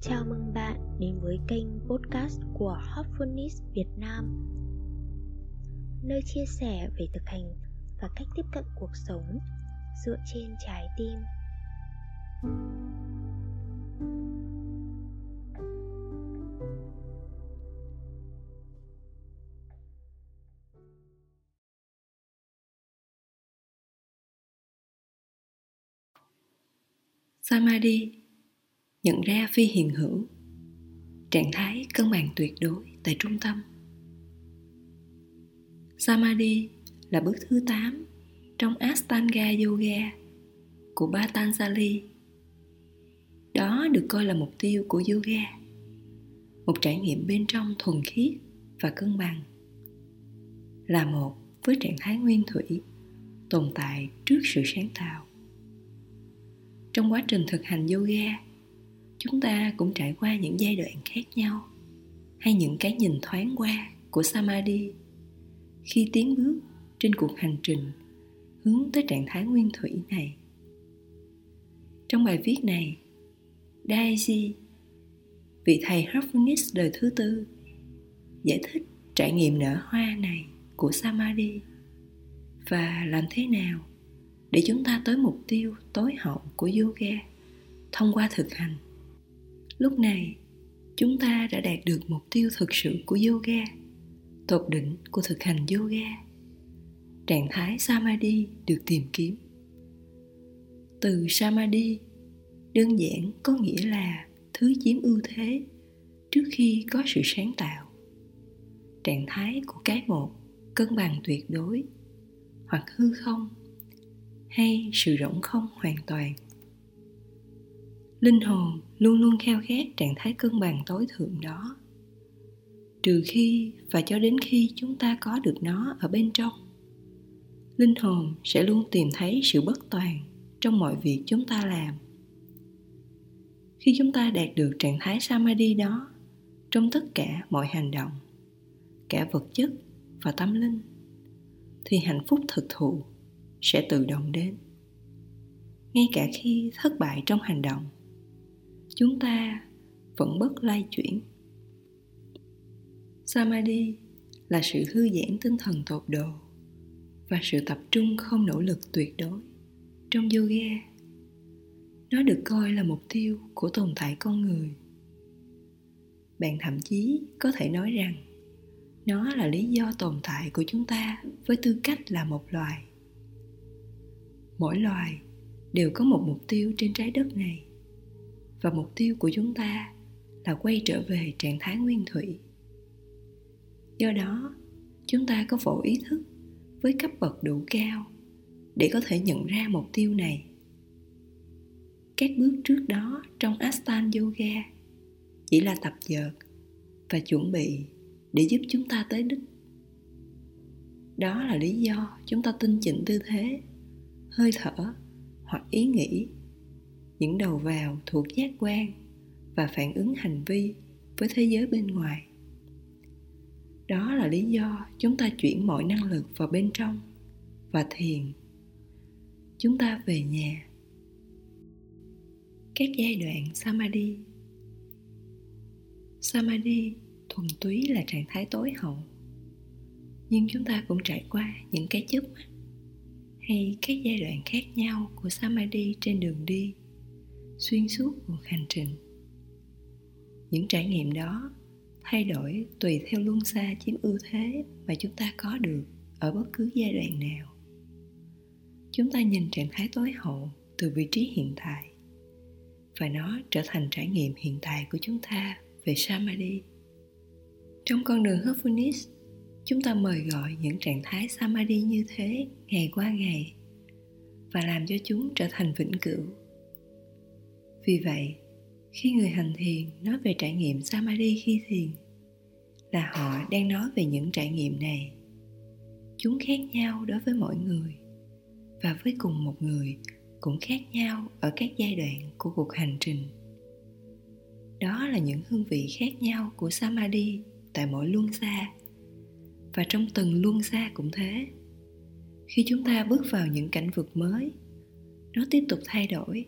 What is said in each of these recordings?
Chào mừng bạn đến với kênh podcast của Hopfulness Việt Nam. Nơi chia sẻ về thực hành và cách tiếp cận cuộc sống dựa trên trái tim. Samadhi nhận ra phi hiện hữu trạng thái cân bằng tuyệt đối tại trung tâm Samadhi là bước thứ 8 trong Ashtanga Yoga của Patanjali. Đó được coi là mục tiêu của yoga, một trải nghiệm bên trong thuần khiết và cân bằng. Là một với trạng thái nguyên thủy tồn tại trước sự sáng tạo. Trong quá trình thực hành yoga, chúng ta cũng trải qua những giai đoạn khác nhau hay những cái nhìn thoáng qua của samadhi. Khi tiến bước trên cuộc hành trình hướng tới trạng thái nguyên thủy này. Trong bài viết này Daisy vị thầy Harfunis đời thứ tư giải thích trải nghiệm nở hoa này của Samadhi và làm thế nào để chúng ta tới mục tiêu tối hậu của yoga thông qua thực hành. Lúc này, chúng ta đã đạt được mục tiêu thực sự của yoga, tột đỉnh của thực hành yoga. Trạng thái samadhi được tìm kiếm. Từ samadhi, đơn giản có nghĩa là thứ chiếm ưu thế trước khi có sự sáng tạo. Trạng thái của cái một cân bằng tuyệt đối hoặc hư không hay sự rỗng không hoàn toàn. Linh hồn luôn luôn khao khát trạng thái cân bằng tối thượng đó. Trừ khi và cho đến khi chúng ta có được nó ở bên trong, linh hồn sẽ luôn tìm thấy sự bất toàn trong mọi việc chúng ta làm. Khi chúng ta đạt được trạng thái samadhi đó, trong tất cả mọi hành động, cả vật chất và tâm linh, thì hạnh phúc thực thụ sẽ tự động đến. Ngay cả khi thất bại trong hành động, chúng ta vẫn bất lay chuyển. Samadhi là sự thư giãn tinh thần tột độ và sự tập trung không nỗ lực tuyệt đối trong yoga. Nó được coi là mục tiêu của tồn tại con người. Bạn thậm chí có thể nói rằng nó là lý do tồn tại của chúng ta với tư cách là một loài mỗi loài đều có một mục tiêu trên trái đất này. Và mục tiêu của chúng ta là quay trở về trạng thái nguyên thủy. Do đó, chúng ta có phổ ý thức với cấp bậc đủ cao để có thể nhận ra mục tiêu này. Các bước trước đó trong astan yoga chỉ là tập dượt và chuẩn bị để giúp chúng ta tới đích. Đó là lý do chúng ta tinh chỉnh tư thế hơi thở hoặc ý nghĩ. Những đầu vào thuộc giác quan và phản ứng hành vi với thế giới bên ngoài. Đó là lý do chúng ta chuyển mọi năng lực vào bên trong và thiền. Chúng ta về nhà. Các giai đoạn samadhi. Samadhi thuần túy là trạng thái tối hậu, nhưng chúng ta cũng trải qua những cái chớp mắt hay các giai đoạn khác nhau của samadhi trên đường đi xuyên suốt cuộc hành trình. Những trải nghiệm đó thay đổi tùy theo luân xa chiếm ưu thế mà chúng ta có được ở bất cứ giai đoạn nào. Chúng ta nhìn trạng thái tối hậu từ vị trí hiện tại và nó trở thành trải nghiệm hiện tại của chúng ta về samadhi. Trong con đường Hopfunis, chúng ta mời gọi những trạng thái samadhi như thế ngày qua ngày và làm cho chúng trở thành vĩnh cửu. Vì vậy, khi người hành thiền nói về trải nghiệm samadhi khi thiền là họ đang nói về những trải nghiệm này. Chúng khác nhau đối với mỗi người và với cùng một người cũng khác nhau ở các giai đoạn của cuộc hành trình. Đó là những hương vị khác nhau của samadhi tại mỗi luân xa và trong từng luân xa cũng thế. Khi chúng ta bước vào những cảnh vực mới, nó tiếp tục thay đổi.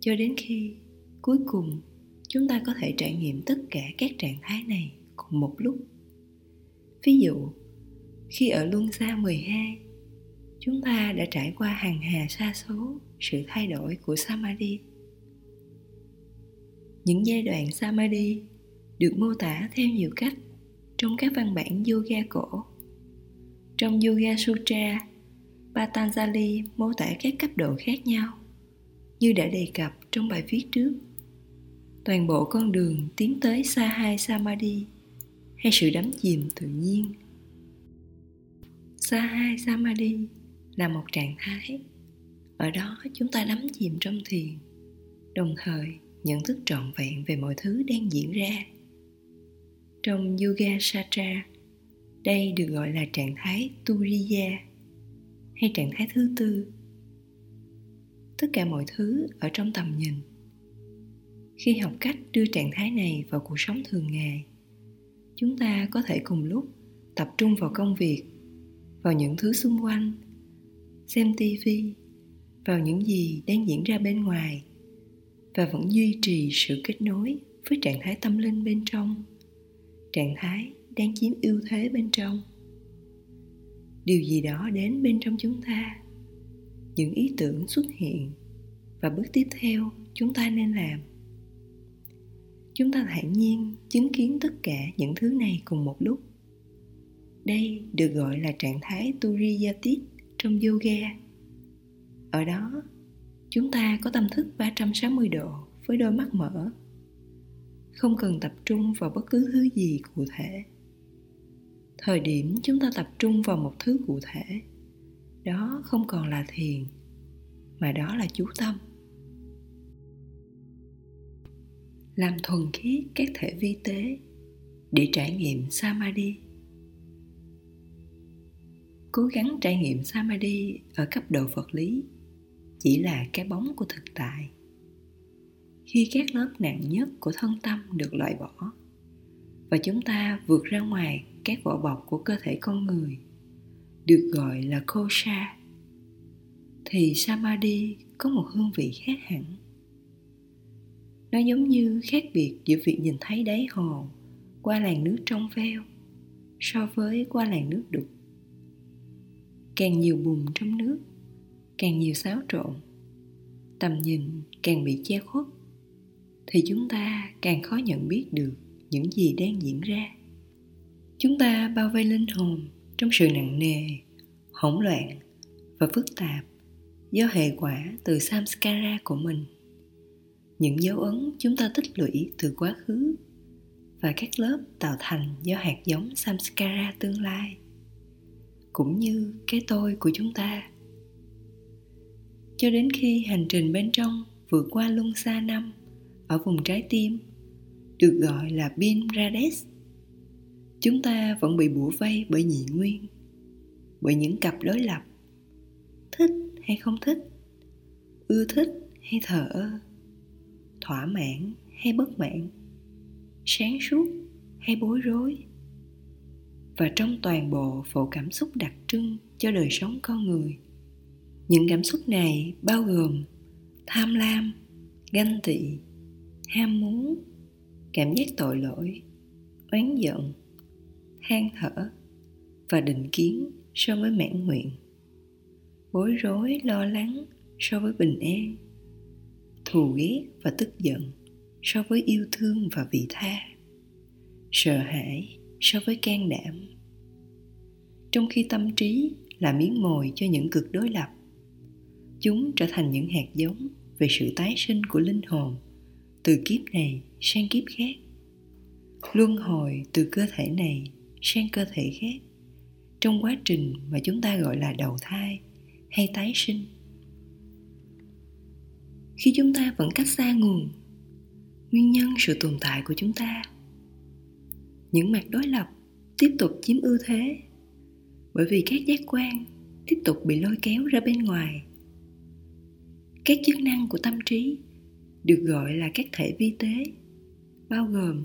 Cho đến khi cuối cùng, chúng ta có thể trải nghiệm tất cả các trạng thái này cùng một lúc. Ví dụ, khi ở luân xa 12 chúng ta đã trải qua hàng hà sa số sự thay đổi của samadhi. Những giai đoạn samadhi được mô tả theo nhiều cách trong các văn bản yoga cổ. Trong yoga sutra, patanjali mô tả các cấp độ khác nhau, như đã đề cập trong bài viết trước. Toàn bộ con đường tiến tới Sahai Samadhi hay sự đắm chìm tự nhiên. Sahai Samadhi là một trạng thái. Ở đó chúng ta đắm chìm trong thiền, đồng thời nhận thức trọn vẹn về mọi thứ đang diễn ra trong yoga satra đây được gọi là trạng thái turiya, hay trạng thái thứ tư. Tất cả mọi thứ ở trong tầm nhìn. Khi học cách đưa trạng thái này vào cuộc sống thường ngày, chúng ta có thể cùng lúc tập trung vào công việc, vào những thứ xung quanh, xem tivi vào những gì đang diễn ra bên ngoài, và vẫn duy trì sự kết nối với trạng thái tâm linh bên trong trạng thái đang chiếm ưu thế bên trong. Điều gì đó đến bên trong chúng ta, những ý tưởng xuất hiện và bước tiếp theo chúng ta nên làm. Chúng ta thản nhiên chứng kiến tất cả những thứ này cùng một lúc. Đây được gọi là trạng thái turiyatit trong yoga. Ở đó, chúng ta có tâm thức 360 độ với đôi mắt mở không cần tập trung vào bất cứ thứ gì cụ thể. Thời điểm chúng ta tập trung vào một thứ cụ thể, đó không còn là thiền, mà đó là chú tâm. Làm thuần khiết các thể vi tế để trải nghiệm samadhi. Cố gắng trải nghiệm samadhi ở cấp độ vật lý chỉ là cái bóng của thực tại khi các lớp nặng nhất của thân tâm được loại bỏ. Và chúng ta vượt ra ngoài các vỏ bọc của cơ thể con người, được gọi là kosha. Thì samadhi có một hương vị khác hẳn. Nó giống như khác biệt giữa việc nhìn thấy đáy hồ qua làn nước trong veo so với qua làn nước đục. Càng nhiều bùn trong nước, càng nhiều xáo trộn, tầm nhìn càng bị che khuất thì chúng ta càng khó nhận biết được những gì đang diễn ra. Chúng ta bao vây linh hồn trong sự nặng nề, hỗn loạn và phức tạp do hệ quả từ samskara của mình. Những dấu ấn chúng ta tích lũy từ quá khứ và các lớp tạo thành do hạt giống samskara tương lai, cũng như cái tôi của chúng ta. Cho đến khi hành trình bên trong vượt qua luân xa năm ở vùng trái tim, được gọi là bin rades. Chúng ta vẫn bị bủa vây bởi nhị nguyên, bởi những cặp đối lập. Thích hay không thích, ưa thích hay thờ ơ, thỏa mãn hay bất mãn, sáng suốt hay bối rối. Và trong toàn bộ phổ cảm xúc đặc trưng cho đời sống con người, những cảm xúc này bao gồm tham lam, ganh tị ham muốn, cảm giác tội lỗi, oán giận, than thở và định kiến so với mãn nguyện. Bối rối, lo lắng so với bình an. Thù ghét và tức giận so với yêu thương và vị tha. Sợ hãi so với can đảm. Trong khi tâm trí là miếng mồi cho những cực đối lập, chúng trở thành những hạt giống về sự tái sinh của linh hồn từ kiếp này sang kiếp khác. Luân hồi từ cơ thể này sang cơ thể khác. Trong quá trình mà chúng ta gọi là đầu thai hay tái sinh. Khi chúng ta vẫn cách xa nguồn, nguyên nhân sự tồn tại của chúng ta. Những mặt đối lập tiếp tục chiếm ưu thế, bởi vì các giác quan tiếp tục bị lôi kéo ra bên ngoài. Các chức năng của tâm trí được gọi là các thể vi tế, bao gồm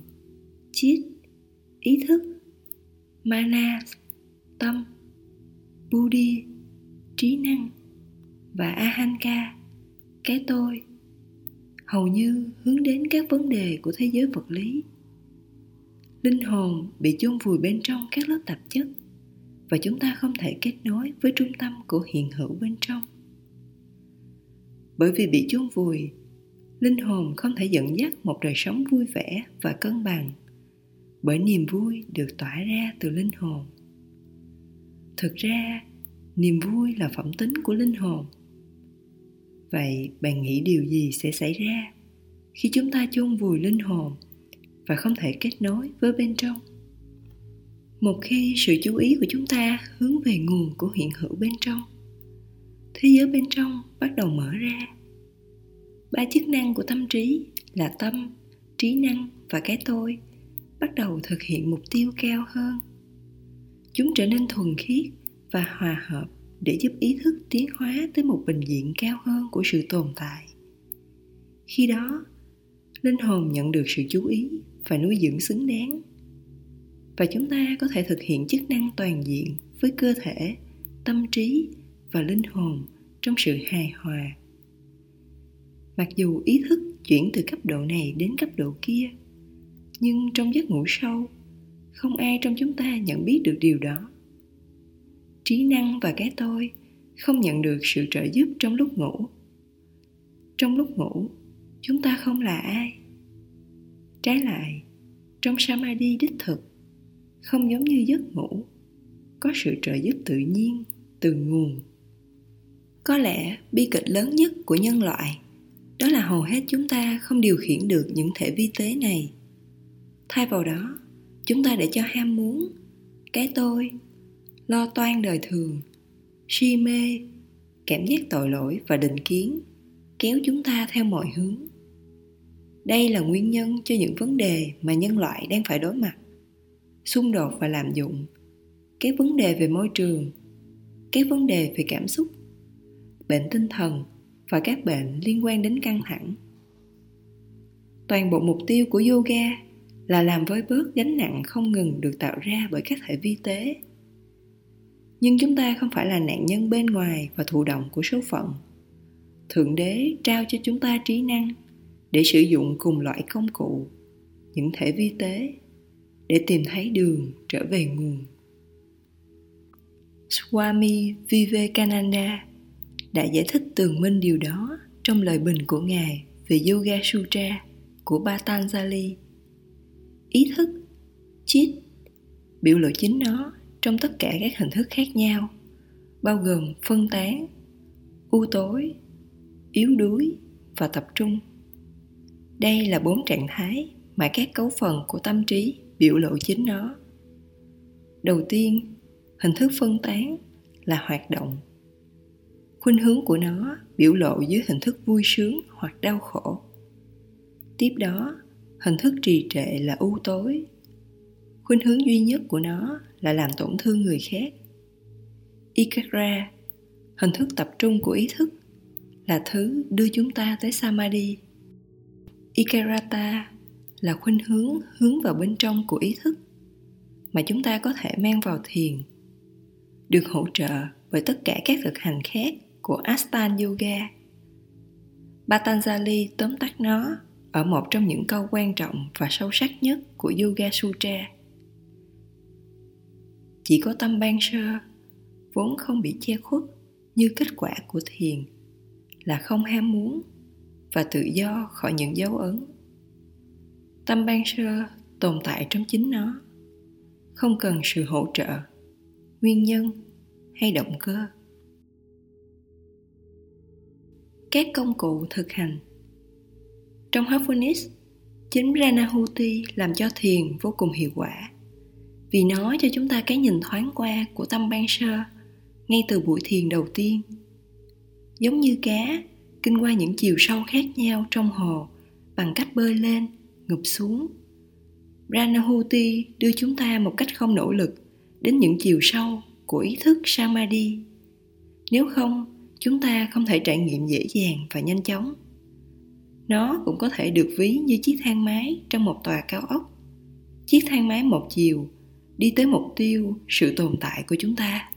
chít ý thức, mana, tâm, buddhi, trí năng và ahanka, cái tôi. Hầu như hướng đến các vấn đề của thế giới vật lý. Linh hồn bị chôn vùi bên trong các lớp tạp chất và chúng ta không thể kết nối với trung tâm của hiện hữu bên trong. Bởi vì bị chôn vùi linh hồn không thể dẫn dắt một đời sống vui vẻ và cân bằng, bởi niềm vui được tỏa ra từ linh hồn. Thực ra, niềm vui là phẩm tính của linh hồn. Vậy bạn nghĩ điều gì sẽ xảy ra khi chúng ta chôn vùi linh hồn và không thể kết nối với bên trong? Một khi sự chú ý của chúng ta hướng về nguồn của hiện hữu bên trong, thế giới bên trong bắt đầu mở ra ba chức năng của tâm trí là tâm, trí năng và cái tôi, bắt đầu thực hiện mục tiêu cao hơn. Chúng trở nên thuần khiết và hòa hợp để giúp ý thức tiến hóa tới một bình diện cao hơn của sự tồn tại. Khi đó, linh hồn nhận được sự chú ý và nuôi dưỡng xứng đáng. Và chúng ta có thể thực hiện chức năng toàn diện với cơ thể, tâm trí và linh hồn trong sự hài hòa mặc dù ý thức chuyển từ cấp độ này đến cấp độ kia, nhưng trong giấc ngủ sâu, không ai trong chúng ta nhận biết được điều đó. Trí năng và cái tôi không nhận được sự trợ giúp trong lúc ngủ. Trong lúc ngủ, chúng ta không là ai. Trái lại, trong samadhi đích thực, không giống như giấc ngủ, có sự trợ giúp tự nhiên, từ nguồn. Có lẽ bi kịch lớn nhất của nhân loại hầu hết chúng ta không điều khiển được những thể vi tế này. Thay vào đó, chúng ta để cho ham muốn, cái tôi, lo toan đời thường, si mê, cảm giác tội lỗi và định kiến, kéo chúng ta theo mọi hướng. Đây là nguyên nhân cho những vấn đề mà nhân loại đang phải đối mặt. Xung đột và lạm dụng, các vấn đề về môi trường, các vấn đề về cảm xúc, bệnh tinh thần và các bệnh liên quan đến căng thẳng. Toàn bộ mục tiêu của yoga là làm với bớt gánh nặng không ngừng được tạo ra bởi các thể vi tế. Nhưng chúng ta không phải là nạn nhân bên ngoài và thụ động của số phận. Thượng đế trao cho chúng ta trí năng để sử dụng cùng loại công cụ, những thể vi tế, để tìm thấy đường trở về nguồn. Swami vivekananda đã giải thích tường minh điều đó trong lời bình của ngài về yoga sutra của patanjali ý thức chit biểu lộ chính nó trong tất cả các hình thức khác nhau, bao gồm phân tán, u tối, yếu đuối và tập trung. Đây là bốn trạng thái mà các cấu phần của tâm trí biểu lộ chính nó. Đầu tiên, hình thức phân tán là hoạt động khuynh hướng của nó biểu lộ dưới hình thức vui sướng hoặc đau khổ. Tiếp đó, hình thức trì trệ là u tối. Khuynh hướng duy nhất của nó là làm tổn thương người khác. Ikara, hình thức tập trung của ý thức, là thứ đưa chúng ta tới samadhi. Ikarata là khuynh hướng hướng vào bên trong của ý thức mà chúng ta có thể mang vào thiền, được hỗ trợ bởi tất cả các thực hành khác của Astan Yoga. Patanjali tóm tắt nó ở một trong những câu quan trọng và sâu sắc nhất của Yoga Sutra. Chỉ có tâm ban sơ, vốn không bị che khuất như kết quả của thiền, là không ham muốn và tự do khỏi những dấu ấn. Tâm ban sơ tồn tại trong chính nó, không cần sự hỗ trợ, nguyên nhân hay động cơ. Các công cụ thực hành trong Mindfulness, chính Ranahuti làm cho thiền vô cùng hiệu quả vì nó cho chúng ta cái nhìn thoáng qua của tâm ban sơ ngay từ buổi thiền đầu tiên. Giống như cá kinh qua những chiều sâu khác nhau trong hồ bằng cách bơi lên, ngụp xuống. Ranahuti đưa chúng ta một cách không nỗ lực đến những chiều sâu của ý thức Samadhi. Nếu không, chúng ta không thể trải nghiệm dễ dàng và nhanh chóng. Nó cũng có thể được ví như chiếc thang máy trong một tòa cao ốc. Chiếc thang máy một chiều đi tới mục tiêu sự tồn tại của chúng ta.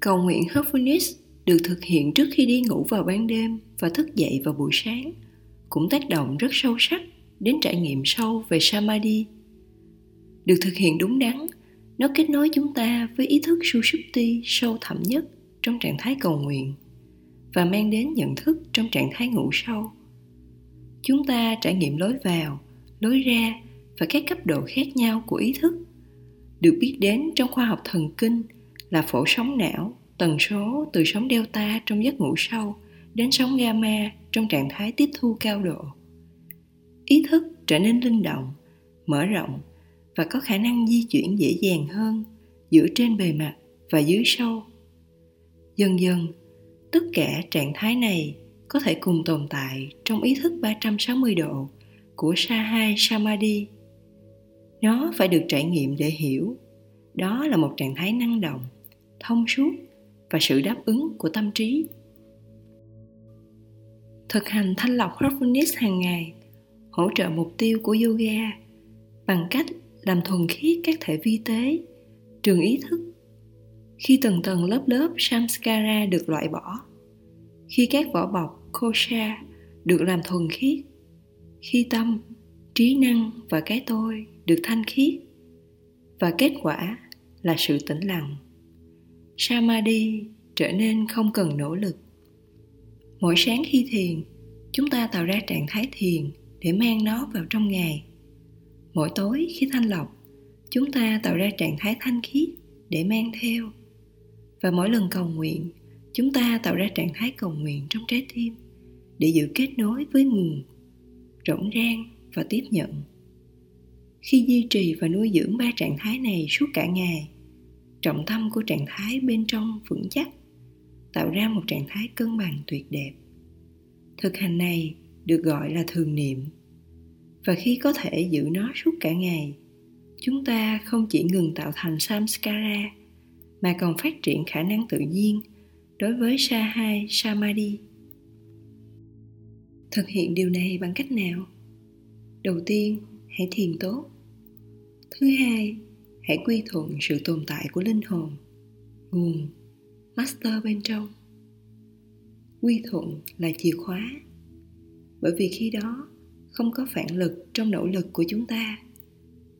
Cầu nguyện Hopefulness được thực hiện trước khi đi ngủ vào ban đêm và thức dậy vào buổi sáng, cũng tác động rất sâu sắc đến trải nghiệm sâu về samadhi. Được thực hiện đúng đắn, nó kết nối chúng ta với ý thức sushupti sâu thẳm nhất trong trạng thái cầu nguyện và mang đến nhận thức trong trạng thái ngủ sâu chúng ta trải nghiệm lối vào, lối ra và các cấp độ khác nhau của ý thức được biết đến trong khoa học thần kinh là phổ sóng não tần số từ sóng delta trong giấc ngủ sâu đến sóng gamma trong trạng thái tiếp thu cao độ. Ý thức trở nên linh động, mở rộng và có khả năng di chuyển dễ dàng hơn giữa trên bề mặt và dưới sâu dần dần tất cả trạng thái này có thể cùng tồn tại trong ý thức 360 độ của Sahai Samadhi. Nó phải được trải nghiệm để hiểu. Đó là một trạng thái năng động, thông suốt và sự đáp ứng của tâm trí. Thực hành thanh lọc Heartfulness hàng ngày hỗ trợ mục tiêu của yoga bằng cách làm thuần khiết các thể vi tế, trường ý thức. Khi từng tầng lớp lớp samskara được loại bỏ, khi các vỏ bọc kosha được làm thuần khiết, khi tâm, trí năng và cái tôi được thanh khiết, và kết quả là sự tĩnh lặng. Samadhi trở nên không cần nỗ lực. Mỗi sáng khi thiền, chúng ta tạo ra trạng thái thiền để mang nó vào trong ngày mỗi tối khi thanh lọc chúng ta tạo ra trạng thái thanh khiết để mang theo và mỗi lần cầu nguyện, chúng ta tạo ra trạng thái cầu nguyện trong trái tim để giữ kết nối với nguồn, rỗng rang và tiếp nhận. Khi duy trì và nuôi dưỡng ba trạng thái này suốt cả ngày, trọng tâm của trạng thái bên trong vững chắc, tạo ra một trạng thái cân bằng tuyệt đẹp. Thực hành này được gọi là thường niệm. Và khi có thể giữ nó suốt cả ngày, chúng ta không chỉ ngừng tạo thành samskara mà còn phát triển khả năng tự nhiên đối với sa hai samadhi. Thực hiện điều này bằng cách nào? Đầu tiên, hãy thiền tốt. Thứ hai, hãy quy thuận sự tồn tại của linh hồn, nguồn, master bên trong. Quy thuận là chìa khóa, bởi vì khi đó không có phản lực trong nỗ lực của chúng ta,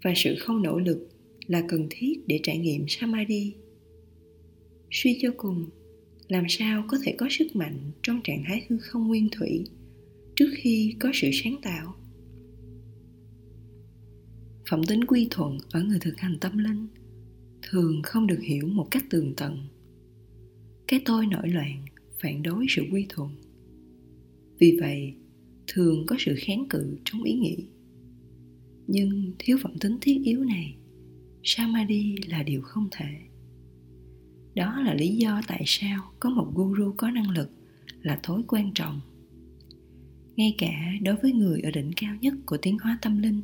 và sự không nỗ lực là cần thiết để trải nghiệm samadhi suy cho cùng, làm sao có thể có sức mạnh trong trạng thái hư không nguyên thủy trước khi có sự sáng tạo? Phẩm tính quy thuận ở người thực hành tâm linh thường không được hiểu một cách tường tận. Cái tôi nổi loạn phản đối sự quy thuận. Vì vậy, thường có sự kháng cự trong ý nghĩ. Nhưng thiếu phẩm tính thiết yếu này, samadhi là điều không thể đó là lý do tại sao có một guru có năng lực là tối quan trọng ngay cả đối với người ở đỉnh cao nhất của tiến hóa tâm linh,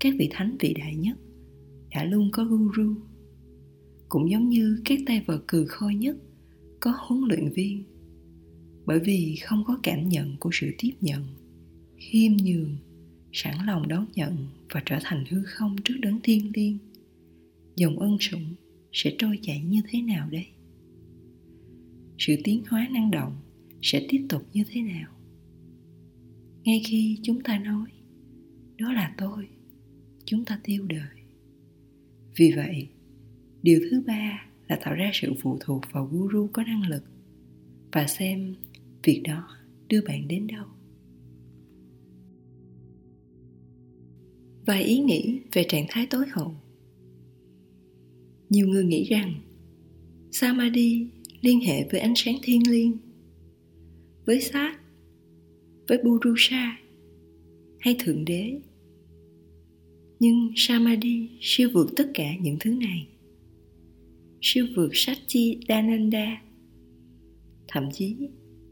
các vị thánh vĩ đại nhất đã luôn có guru. Cũng giống như các tay vợt cừ khôi nhất có huấn luyện viên. Bởi vì không có cảm nhận của sự tiếp nhận, khiêm nhường, sẵn lòng đón nhận và trở thành hư không trước đấng thiên liêng, dòng ân sủng sẽ trôi chảy như thế nào đấy? sự tiến hóa năng động sẽ tiếp tục như thế nào? Ngay khi chúng ta nói, đó là tôi, chúng ta tiêu đời. Vì vậy, điều thứ ba là tạo ra sự phụ thuộc vào guru có năng lực và xem việc đó đưa bạn đến đâu. Vài ý nghĩ về trạng thái tối hậu nhiều người nghĩ rằng, samadhi liên hệ với ánh sáng thiên liêng, với sát, với purusha hay thượng đế. Nhưng samadhi siêu vượt tất cả những thứ này, siêu vượt Satchi Dananda thậm chí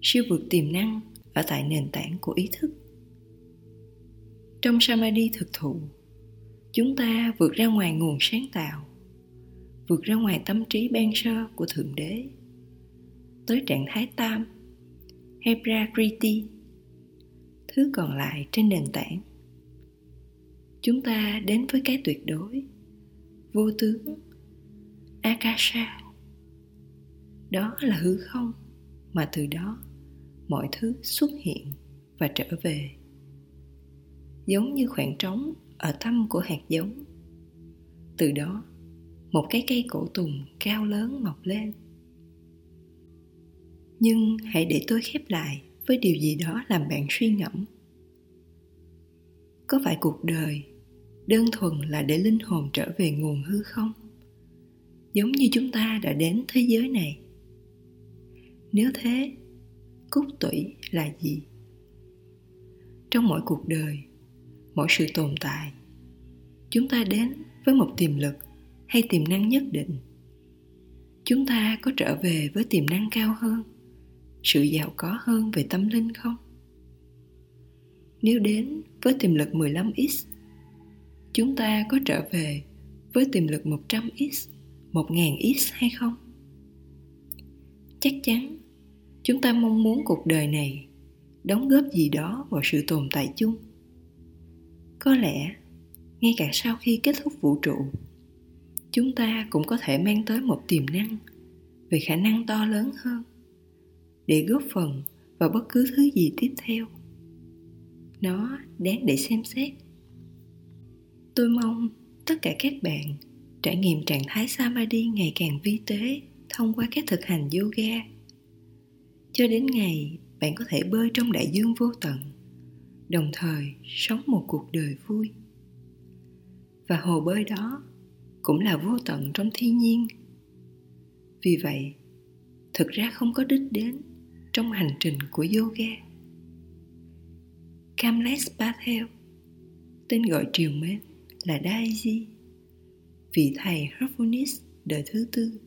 siêu vượt tiềm năng ở tại nền tảng của ý thức. Trong samadhi thực thụ, chúng ta vượt ra ngoài nguồn sáng tạo vượt ra ngoài tâm trí ban sơ của thượng đế. Tới trạng thái tam hay prakriti thứ còn lại trên nền tảng. Chúng ta đến với cái tuyệt đối, vô tướng, akasha. Đó là hư không mà từ đó mọi thứ xuất hiện và trở về. Giống như khoảng trống ở tâm của hạt giống, từ đó một cái cây cổ tùng cao lớn mọc lên. Nhưng hãy để tôi khép lại với điều gì đó làm bạn suy ngẫm. Có phải cuộc đời đơn thuần là để linh hồn trở về nguồn hư không? Giống như chúng ta đã đến thế giới này. Nếu thế cúc tủy là gì? Trong mỗi cuộc đời mỗi sự tồn tại, chúng ta đến với một tiềm lực hay tiềm năng nhất định? Chúng ta có trở về với tiềm năng cao hơn, sự giàu có hơn về tâm linh không? Nếu đến với tiềm lực 15x chúng ta có trở về với tiềm lực 100x 1000x hay không? Chắc chắn, chúng ta mong muốn cuộc đời này đóng góp gì đó vào sự tồn tại chung. Có lẽ, ngay cả sau khi kết thúc vũ trụ chúng ta cũng có thể mang tới một tiềm năng, về khả năng to lớn hơn, để góp phần vào bất cứ thứ gì tiếp theo. Nó đáng để xem xét. Tôi mong tất cả các bạn trải nghiệm trạng thái samadhi ngày càng vi tế thông qua các thực hành yoga. Cho đến ngày bạn có thể bơi trong đại dương vô tận, đồng thời sống một cuộc đời vui. Và hồ bơi đó cũng là vô tận trong thiên nhiên. Vì vậy, thực ra không có đích đến trong hành trình của yoga. Kamlesh Patel tên gọi triều mến là Daiji, vị thầy Harmonis đời thứ tư.